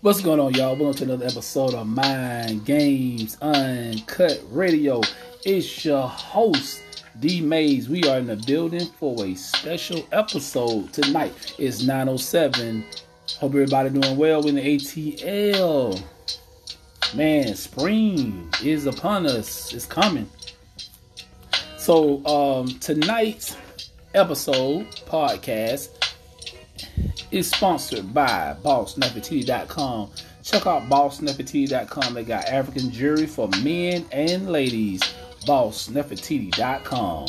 What's going on, y'all? Welcome to another episode of Mind Games Uncut Radio. It's your host, D Mayes. We are in the building for a special episode tonight. It's 907. Hope everybody doing well in the ATL. Man, spring is upon us. It's coming. So, um, tonight's episode podcast is sponsored by BossNefertiti.com. Check out BossNefertiti.com. They got African jewelry for men and ladies. BossNefertiti.com.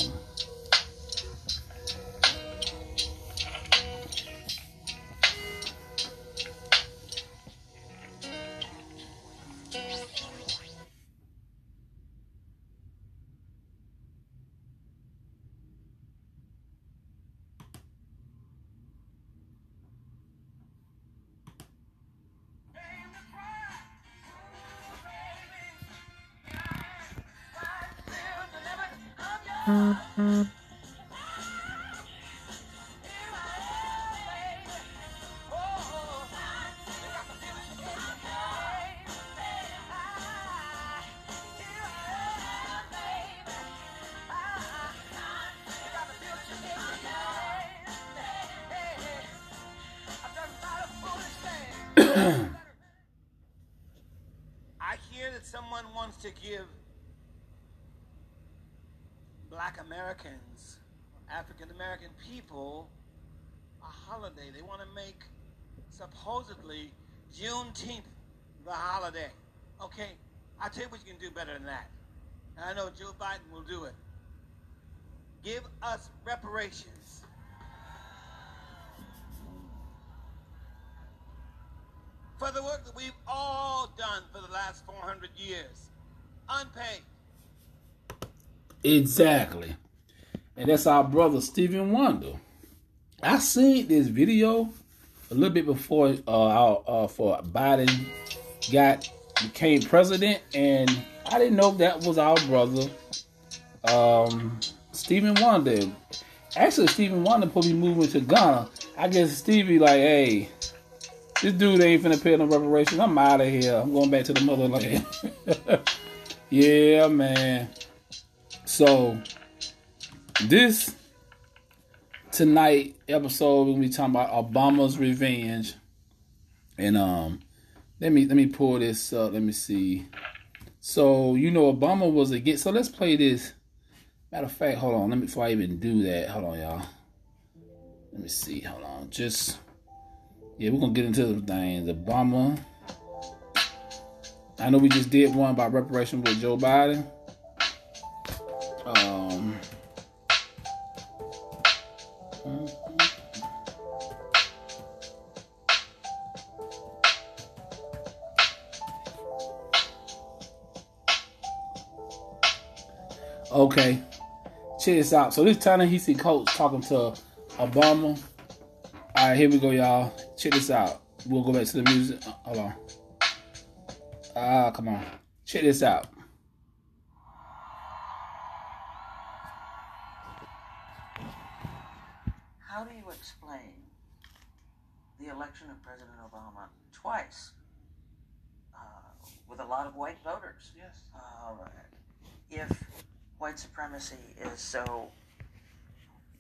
I hear that someone wants to give black Americans, African American people, a holiday. They want to make supposedly Juneteenth the holiday. Okay, I'll tell you what you can do better than that. And I know Joe Biden will do it. Give us reparations. For the work that we've all done for the last 400 years. Unpaid. Exactly. And that's our brother Stephen Wonder. I seen this video a little bit before uh, our, uh for Biden got became president, and I didn't know that was our brother, um, Stephen Wonder. Actually, Stephen Wonder probably moving to Ghana. I guess Stevie like, hey, this dude ain't finna pay no reparations. I'm out of here. I'm going back to the motherland. yeah, man. So this tonight episode we're gonna be talking about Obama's revenge. And um let me let me pull this up. Let me see. So you know Obama was against so let's play this. Matter of fact, hold on. Let me before I even do that. Hold on, y'all. Let me see. Hold on. Just yeah, we're gonna get into the things. Obama. I know we just did one about reparation with Joe Biden. Um, okay, check this out. So this time Ta-Nehisi Coates talking to Obama. All right, here we go, y'all. Check this out. We'll go back to the music. Hold on. Ah, come on. Check this out. How do you explain the election of President Obama twice uh, with a lot of white voters? Yes. Uh, if white supremacy is so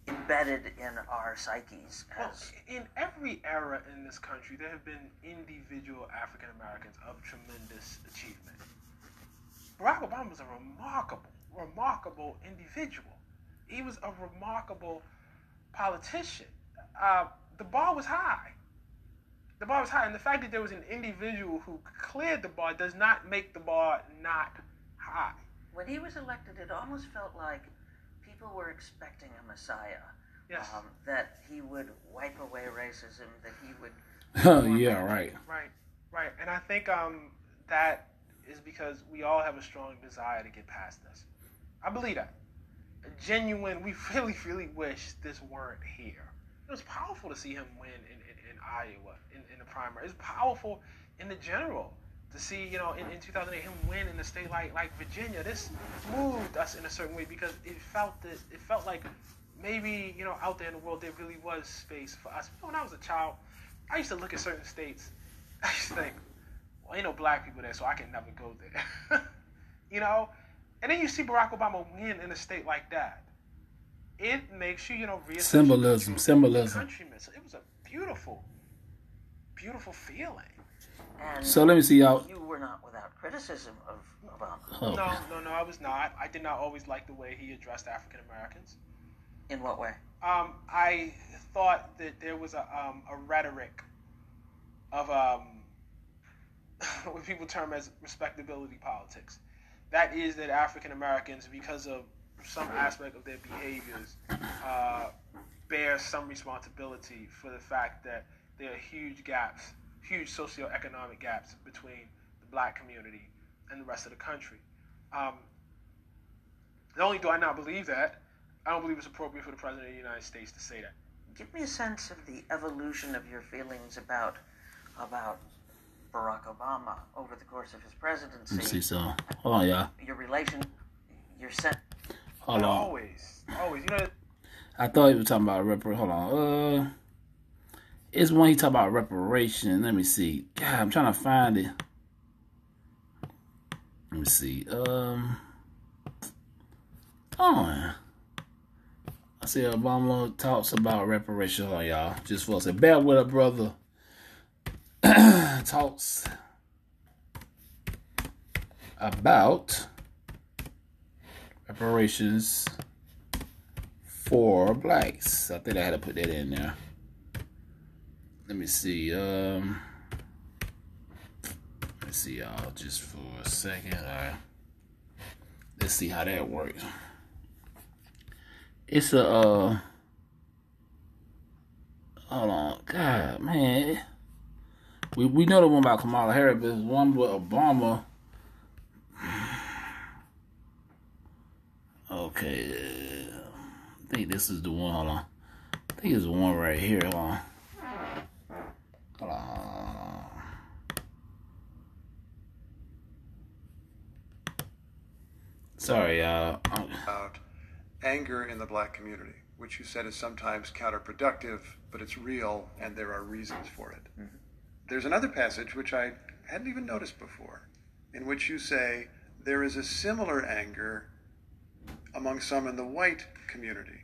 embedded in our psyches Well, in every era in this country, there have been individual African Americans of tremendous achievement. Barack Obama was a remarkable, remarkable individual. He was a remarkable politician. Uh, the bar was high. The bar was high, and the fact that there was an individual who cleared the bar does not make the bar not high. When he was elected, it almost felt like people were expecting a messiah. Yes. Um, that he would wipe away racism, that he would. Oh yeah, right. Right, right. And I think um, that is because we all have a strong desire to get past this. I believe that. Genuine, we really, really wish this weren't here. It was powerful to see him win in, in, in Iowa in, in the primary. It's powerful in the general to see, you know, in, in 2008 him win in a state like like Virginia. This moved us in a certain way because it felt that it felt like maybe you know out there in the world there really was space for us. When I was a child, I used to look at certain states. I used to think, well, ain't no black people there, so I can never go there. you know, and then you see Barack Obama win in a state like that. It makes you, you know, reassess Symbolism, symbolism. countrymen. So it was a beautiful, beautiful feeling. And So let me see y'all. you were not without criticism of Obama. Oh, No, no, no, I was not. I did not always like the way he addressed African Americans. In what way? Um, I thought that there was a, um, a rhetoric of um, what people term as respectability politics. That is that African Americans, because of some aspect of their behaviors, uh, bear some responsibility for the fact that there are huge gaps, huge socioeconomic gaps between the black community and the rest of the country. Um, not only do I not believe that, I don't believe it's appropriate for the President of the United States to say that. Give me a sense of the evolution of your feelings about about Barack Obama over the course of his presidency. let me see so. Oh, yeah. Your relation, your set. Hold on. Always, always. You know, I thought he was talking about repar. Hold on. Uh, it's when he talk about reparation. Let me see. God, I'm trying to find it. Let me see. Um, on. I see Obama talks about reparation. Hold on, y'all. Just for a second. Bear with a brother. Talks about reparations for blacks. I think I had to put that in there. Let me see. Um, let's see, y'all, just for a second. All right. Let's see how that works. It's a. Uh, hold on, God, man. We we know the one about Kamala Harris, but there's one with Obama. Okay, I think this is the one. Hold on. I think it's the one right here. Hold on. Hold on. Sorry, y'all. Uh, about anger in the black community, which you said is sometimes counterproductive, but it's real and there are reasons for it. There's another passage which I hadn't even noticed before, in which you say there is a similar anger among some in the white community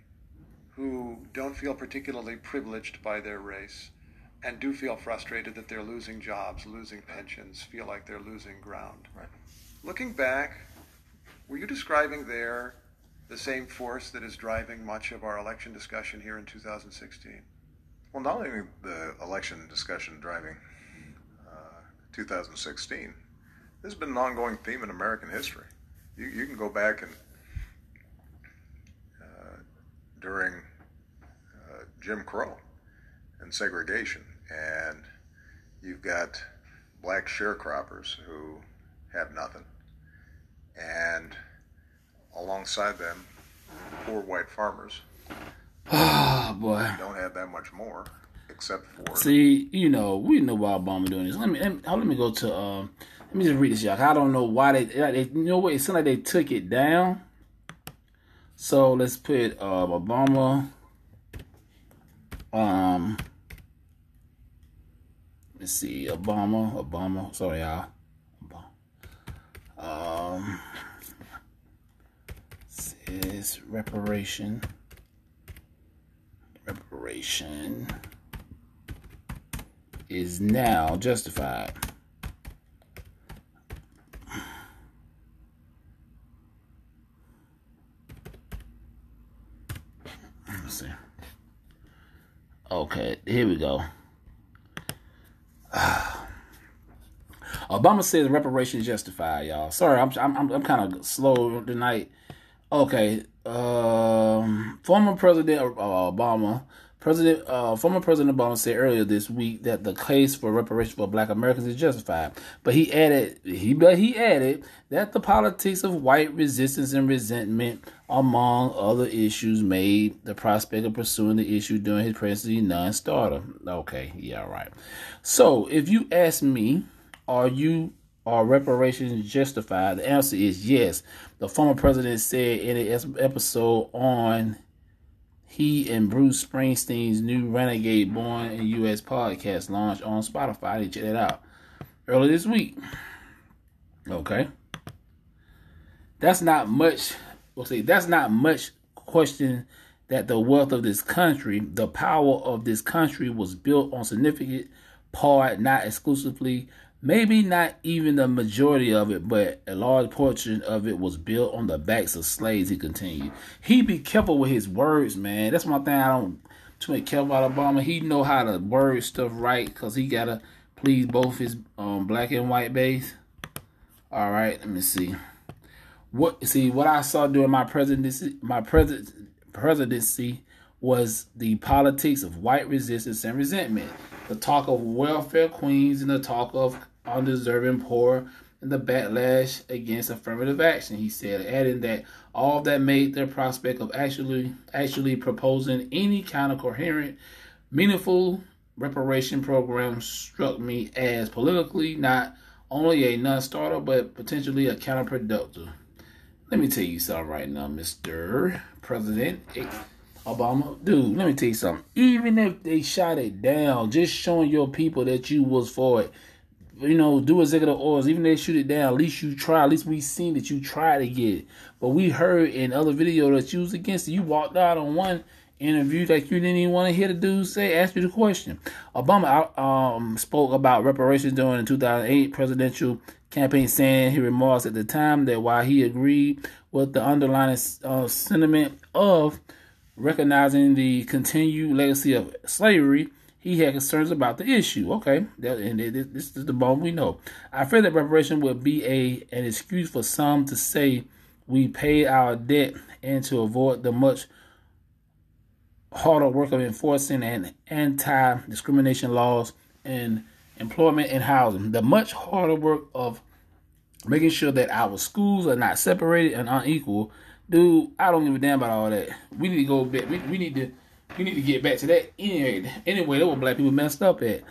who don't feel particularly privileged by their race and do feel frustrated that they're losing jobs, losing pensions, feel like they're losing ground. Right. Looking back, were you describing there the same force that is driving much of our election discussion here in 2016? Well, not only the election discussion driving 2016, this has been an ongoing theme in American history. You, you can go back and uh, during uh, Jim Crow and segregation, and you've got black sharecroppers who have nothing, and alongside them, poor white farmers oh boy. don't have that much more, except for See, you know, we know why Obama doing this. Let me let me, let me go to um. Let me just read this, y'all. I don't know why they, they you know what? It sounded like they took it down. So let's put uh, Obama. Um. Let's see, Obama, Obama. Sorry, y'all. Um. Says reparation. Reparation is now justified. Let's see. Okay, here we go. Obama says reparations justified, y'all. Sorry, I'm I'm I'm kind of slow tonight. Okay, um, former President uh, Obama, President uh, former President Obama said earlier this week that the case for reparations for Black Americans is justified, but he added he but he added that the politics of white resistance and resentment, among other issues, made the prospect of pursuing the issue during his presidency non-starter. Okay, yeah, right. So if you ask me are you are reparations justified? The answer is yes. The former president said in an episode on he and Bruce Springsteen's new Renegade Born in U.S. podcast launched on Spotify. You check that out earlier this week. Okay, that's not much. We'll see. That's not much question that the wealth of this country, the power of this country, was built on significant part, not exclusively Maybe not even the majority of it, but a large portion of it was built on the backs of slaves, he continued. He be careful with his words, man. That's one thing I don't too much care about Obama. He know how to word stuff right because he got to please both his um, black and white base. All right, let me see. What see what I saw during my presidency my president presidency was the politics of white resistance and resentment, the talk of welfare queens and the talk of undeserving poor, and the backlash against affirmative action. He said, adding that all that made the prospect of actually actually proposing any kind of coherent, meaningful reparation program struck me as politically not only a non-starter but potentially a counterproductive. Let me tell you something right now, Mr. President Obama. Dude, let me tell you something. Even if they shot it down, just showing your people that you was for it you know, do a executive orders, even they shoot it down, at least you try. At least we seen that you try to get it. But we heard in other video that you was against it. You walked out on one interview that you didn't even want to hear the dude say, ask you the question. Obama um, spoke about reparations during the 2008 presidential campaign, saying he remarks at the time that while he agreed with the underlying uh, sentiment of recognizing the continued legacy of slavery, he had concerns about the issue. Okay, that, and this is the bone we know. I fear that reparation would be a an excuse for some to say we paid our debt and to avoid the much harder work of enforcing and anti-discrimination laws in employment and housing. The much harder work of making sure that our schools are not separated and unequal. Dude, I don't give a damn about all that. We need to go back. We, we need to we need to get back to that anyway. Anyway, that what black people messed up at.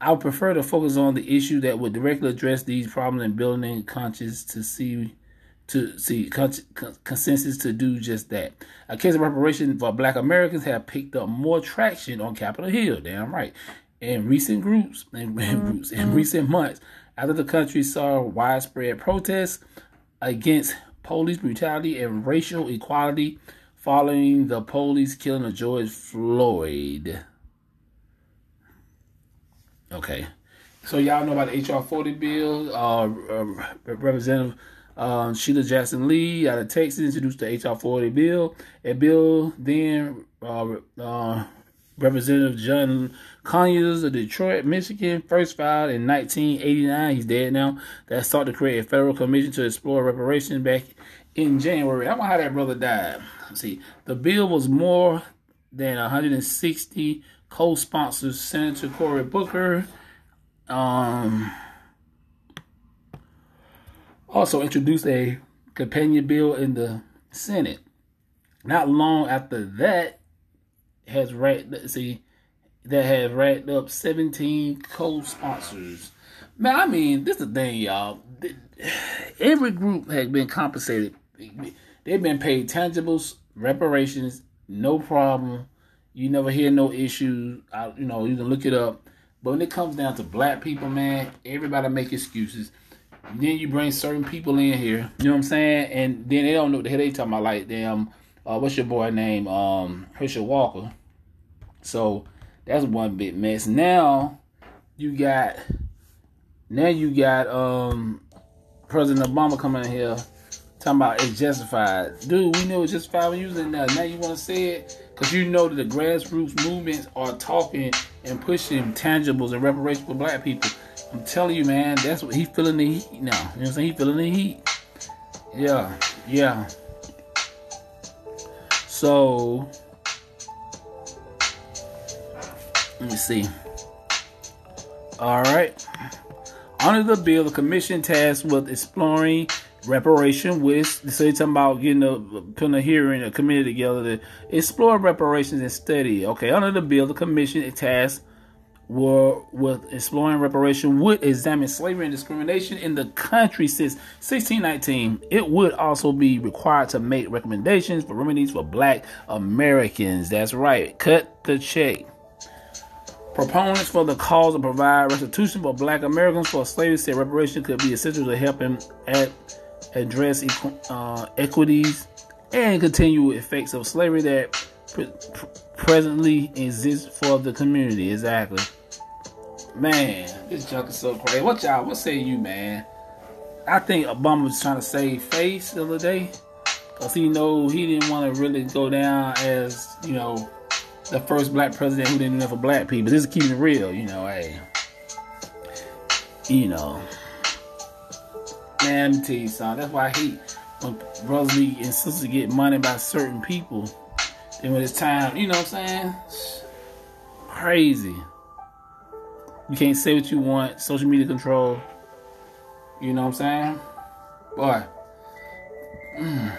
I would prefer to focus on the issue that would directly address these problems and building conscience to see to see consensus to do just that. A case of reparation for Black Americans have picked up more traction on Capitol Hill. Damn right. In recent groups, in, mm-hmm. groups, in recent months, after the country saw widespread protests against police brutality and racial equality following the police killing of George Floyd. Okay. So y'all know about the HR 40 bill. Uh, uh, Representative uh, Sheila Jackson Lee out of Texas introduced the HR 40 bill. A bill then uh, uh, Representative John Conyers of Detroit, Michigan, first filed in 1989. He's dead now. That sought to create a federal commission to explore reparations back in January. I know how that brother died see, the bill was more than 160 co-sponsors. Senator Cory Booker um, also introduced a companion bill in the Senate. Not long after that, has racked see that have racked up 17 co-sponsors. Man, I mean, this is the thing, y'all. Every group has been compensated They've been paid tangibles, reparations, no problem. You never hear no issues. I, you know, you can look it up. But when it comes down to black people, man, everybody make excuses. then you bring certain people in here, you know what I'm saying? And then they don't know what the hell they talking about. Like, damn, uh, what's your boy name? Um, Herschel Walker. So that's one big mess. Now you got, now you got um President Obama coming in here Talking about it's justified. Dude, we knew it's justified when you was in there. Now you want to say it? Because you know that the grassroots movements are talking and pushing tangibles and reparations for black people. I'm telling you, man, that's what he's feeling the heat now. You know what I'm saying? He feeling the heat. Yeah, yeah. So let me see. All right. Under the bill, the commission tasked with exploring reparation with so you're talking about getting a putting a hearing a committee together to explore reparations and study. Okay, under the bill, the commission tasked were with exploring reparation would examine slavery and discrimination in the country since 1619. It would also be required to make recommendations for remedies for black Americans. That's right. Cut the check. Proponents for the cause of provide restitution for black Americans for slavery said reparation could be essential to helping at address uh, equities and continual effects of slavery that pre- presently exist for the community. Exactly. Man, this junk is so crazy. What y'all? What say you, man? I think Obama was trying to save face the other day, cause he know he didn't want to really go down as you know the first black president who didn't do for black people. This is keeping it real, you know. Hey, you know, man, let me tell you something. That's why hate when brothers and sisters get money by certain people. And when it's time, you know what I'm saying? Crazy. You can't say what you want. Social media control. You know what I'm saying? Boy. Mm.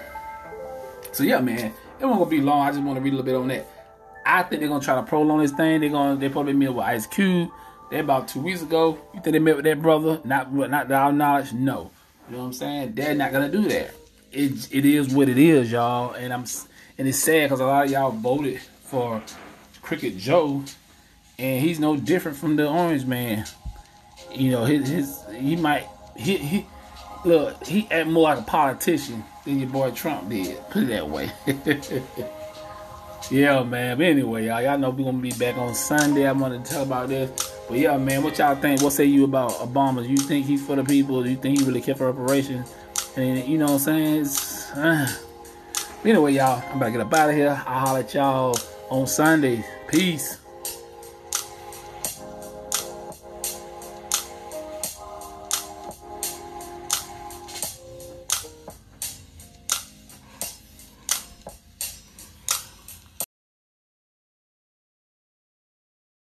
So yeah, man. It won't be long. I just want to read a little bit on that. I think they're gonna try to prolong this thing. They're gonna they probably met with Ice Cube. They about two weeks ago. You think they met with that brother? Not not our knowledge. No. You know what I'm saying? They're not gonna do that. It it is what it is, y'all. And I'm and it's sad because a lot of y'all voted for Cricket Joe and he's no different from the Orange Man. You know, his, his he might he he look he act more like a politician than your boy Trump did. Put it that way. yeah, man. But anyway, y'all, y'all know we're gonna be back on Sunday. I'm gonna tell about this. But yeah, man, what y'all think? What say you about Obama? Do you think he's for the people? Do you think he really care for reparations? And you know what I'm saying? Uh. Anyway, y'all, I'm about to get up out of here. I'll holler at y'all on Sunday. Peace.